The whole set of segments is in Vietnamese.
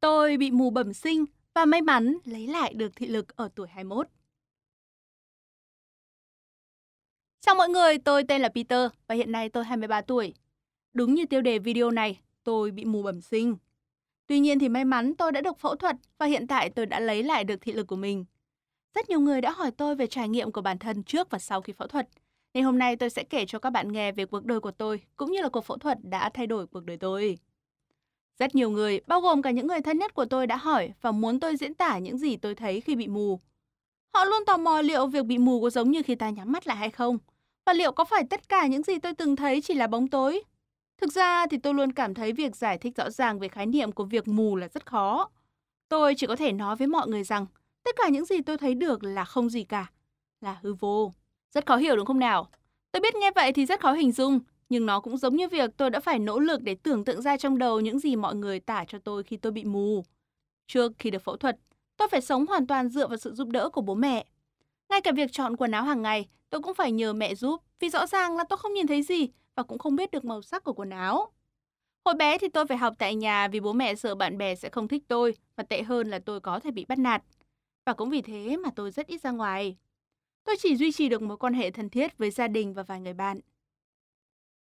Tôi bị mù bẩm sinh và may mắn lấy lại được thị lực ở tuổi 21. Chào mọi người, tôi tên là Peter và hiện nay tôi 23 tuổi. Đúng như tiêu đề video này, tôi bị mù bẩm sinh. Tuy nhiên thì may mắn tôi đã được phẫu thuật và hiện tại tôi đã lấy lại được thị lực của mình. Rất nhiều người đã hỏi tôi về trải nghiệm của bản thân trước và sau khi phẫu thuật. Nên hôm nay tôi sẽ kể cho các bạn nghe về cuộc đời của tôi cũng như là cuộc phẫu thuật đã thay đổi cuộc đời tôi. Rất nhiều người, bao gồm cả những người thân nhất của tôi đã hỏi và muốn tôi diễn tả những gì tôi thấy khi bị mù. Họ luôn tò mò liệu việc bị mù có giống như khi ta nhắm mắt lại hay không, và liệu có phải tất cả những gì tôi từng thấy chỉ là bóng tối. Thực ra thì tôi luôn cảm thấy việc giải thích rõ ràng về khái niệm của việc mù là rất khó. Tôi chỉ có thể nói với mọi người rằng tất cả những gì tôi thấy được là không gì cả, là hư vô. Rất khó hiểu đúng không nào? Tôi biết nghe vậy thì rất khó hình dung, nhưng nó cũng giống như việc tôi đã phải nỗ lực để tưởng tượng ra trong đầu những gì mọi người tả cho tôi khi tôi bị mù. Trước khi được phẫu thuật, tôi phải sống hoàn toàn dựa vào sự giúp đỡ của bố mẹ. Ngay cả việc chọn quần áo hàng ngày, tôi cũng phải nhờ mẹ giúp vì rõ ràng là tôi không nhìn thấy gì và cũng không biết được màu sắc của quần áo. Hồi bé thì tôi phải học tại nhà vì bố mẹ sợ bạn bè sẽ không thích tôi và tệ hơn là tôi có thể bị bắt nạt. Và cũng vì thế mà tôi rất ít ra ngoài. Tôi chỉ duy trì được mối quan hệ thân thiết với gia đình và vài người bạn.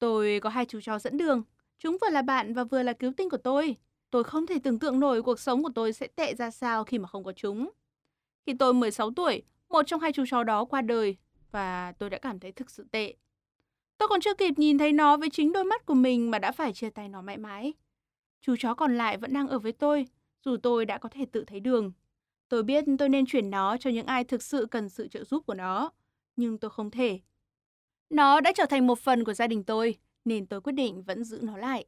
Tôi có hai chú chó dẫn đường. Chúng vừa là bạn và vừa là cứu tinh của tôi. Tôi không thể tưởng tượng nổi cuộc sống của tôi sẽ tệ ra sao khi mà không có chúng. Khi tôi 16 tuổi, một trong hai chú chó đó qua đời và tôi đã cảm thấy thực sự tệ. Tôi còn chưa kịp nhìn thấy nó với chính đôi mắt của mình mà đã phải chia tay nó mãi mãi. Chú chó còn lại vẫn đang ở với tôi, dù tôi đã có thể tự thấy đường. Tôi biết tôi nên chuyển nó cho những ai thực sự cần sự trợ giúp của nó, nhưng tôi không thể. Nó đã trở thành một phần của gia đình tôi, nên tôi quyết định vẫn giữ nó lại.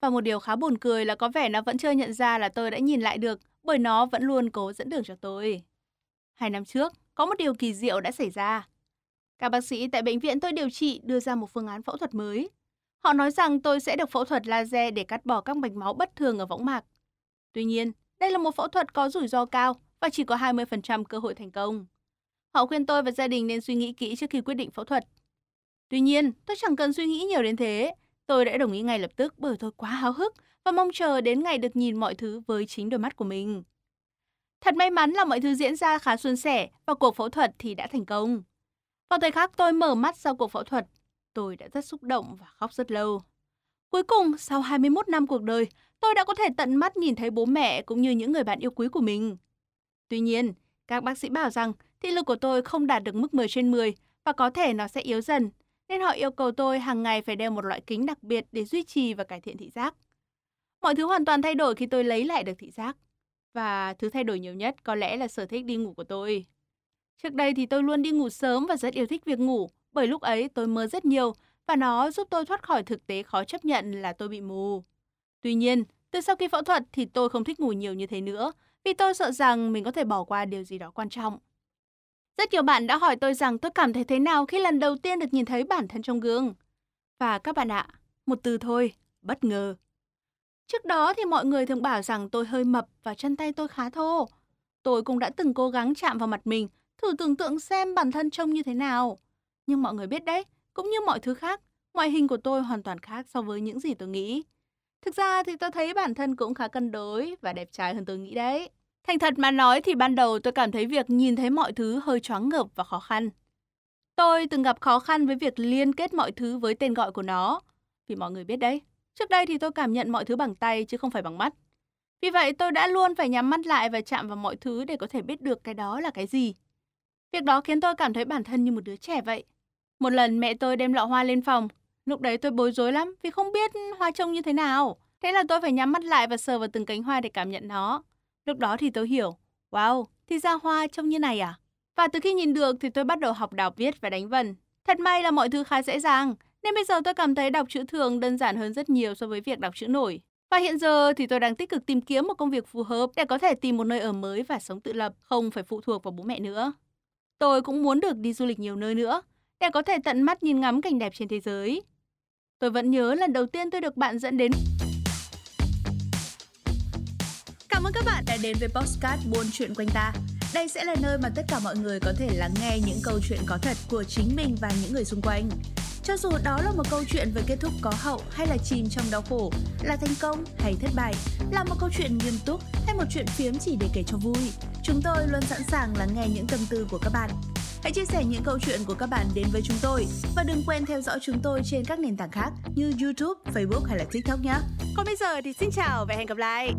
Và một điều khá buồn cười là có vẻ nó vẫn chưa nhận ra là tôi đã nhìn lại được bởi nó vẫn luôn cố dẫn đường cho tôi. Hai năm trước, có một điều kỳ diệu đã xảy ra. Các bác sĩ tại bệnh viện tôi điều trị đưa ra một phương án phẫu thuật mới. Họ nói rằng tôi sẽ được phẫu thuật laser để cắt bỏ các mạch máu bất thường ở võng mạc. Tuy nhiên, đây là một phẫu thuật có rủi ro cao và chỉ có 20% cơ hội thành công. Họ khuyên tôi và gia đình nên suy nghĩ kỹ trước khi quyết định phẫu thuật. Tuy nhiên, tôi chẳng cần suy nghĩ nhiều đến thế. Tôi đã đồng ý ngay lập tức bởi tôi quá háo hức và mong chờ đến ngày được nhìn mọi thứ với chính đôi mắt của mình. Thật may mắn là mọi thứ diễn ra khá suôn sẻ và cuộc phẫu thuật thì đã thành công. Vào thời khắc tôi mở mắt sau cuộc phẫu thuật, tôi đã rất xúc động và khóc rất lâu. Cuối cùng, sau 21 năm cuộc đời, tôi đã có thể tận mắt nhìn thấy bố mẹ cũng như những người bạn yêu quý của mình. Tuy nhiên, các bác sĩ bảo rằng thị lực của tôi không đạt được mức 10 trên 10 và có thể nó sẽ yếu dần, nên họ yêu cầu tôi hàng ngày phải đeo một loại kính đặc biệt để duy trì và cải thiện thị giác. Mọi thứ hoàn toàn thay đổi khi tôi lấy lại được thị giác. Và thứ thay đổi nhiều nhất có lẽ là sở thích đi ngủ của tôi. Trước đây thì tôi luôn đi ngủ sớm và rất yêu thích việc ngủ, bởi lúc ấy tôi mơ rất nhiều và nó giúp tôi thoát khỏi thực tế khó chấp nhận là tôi bị mù. Tuy nhiên, từ sau khi phẫu thuật thì tôi không thích ngủ nhiều như thế nữa, vì tôi sợ rằng mình có thể bỏ qua điều gì đó quan trọng. Rất nhiều bạn đã hỏi tôi rằng tôi cảm thấy thế nào khi lần đầu tiên được nhìn thấy bản thân trong gương. Và các bạn ạ, một từ thôi, bất ngờ. Trước đó thì mọi người thường bảo rằng tôi hơi mập và chân tay tôi khá thô. Tôi cũng đã từng cố gắng chạm vào mặt mình, thử tưởng tượng xem bản thân trông như thế nào. Nhưng mọi người biết đấy, cũng như mọi thứ khác, ngoại hình của tôi hoàn toàn khác so với những gì tôi nghĩ. Thực ra thì tôi thấy bản thân cũng khá cân đối và đẹp trai hơn tôi nghĩ đấy. Thành thật mà nói thì ban đầu tôi cảm thấy việc nhìn thấy mọi thứ hơi choáng ngợp và khó khăn. Tôi từng gặp khó khăn với việc liên kết mọi thứ với tên gọi của nó. Vì mọi người biết đấy, trước đây thì tôi cảm nhận mọi thứ bằng tay chứ không phải bằng mắt. Vì vậy tôi đã luôn phải nhắm mắt lại và chạm vào mọi thứ để có thể biết được cái đó là cái gì. Việc đó khiến tôi cảm thấy bản thân như một đứa trẻ vậy. Một lần mẹ tôi đem lọ hoa lên phòng. Lúc đấy tôi bối rối lắm vì không biết hoa trông như thế nào. Thế là tôi phải nhắm mắt lại và sờ vào từng cánh hoa để cảm nhận nó. Lúc đó thì tôi hiểu, wow, thì ra hoa trông như này à? Và từ khi nhìn được thì tôi bắt đầu học đọc viết và đánh vần. Thật may là mọi thứ khá dễ dàng, Nên bây giờ tôi cảm thấy đọc chữ thường đơn giản hơn rất nhiều so với việc đọc chữ nổi. Và hiện giờ thì tôi đang tích cực tìm kiếm một công việc phù hợp để có thể tìm một nơi ở mới và sống tự lập, không phải phụ thuộc vào bố mẹ nữa. Tôi cũng muốn được đi du lịch nhiều nơi nữa, để có thể tận mắt nhìn ngắm cảnh đẹp trên thế giới. Tôi vẫn nhớ lần đầu tiên tôi được bạn dẫn đến Cảm ơn các bạn đã đến với Postcard Buôn Chuyện Quanh Ta. Đây sẽ là nơi mà tất cả mọi người có thể lắng nghe những câu chuyện có thật của chính mình và những người xung quanh. Cho dù đó là một câu chuyện về kết thúc có hậu hay là chìm trong đau khổ, là thành công hay thất bại, là một câu chuyện nghiêm túc hay một chuyện phiếm chỉ để kể cho vui, chúng tôi luôn sẵn sàng lắng nghe những tâm tư của các bạn. Hãy chia sẻ những câu chuyện của các bạn đến với chúng tôi và đừng quên theo dõi chúng tôi trên các nền tảng khác như YouTube, Facebook hay là TikTok nhé. Còn bây giờ thì xin chào và hẹn gặp lại.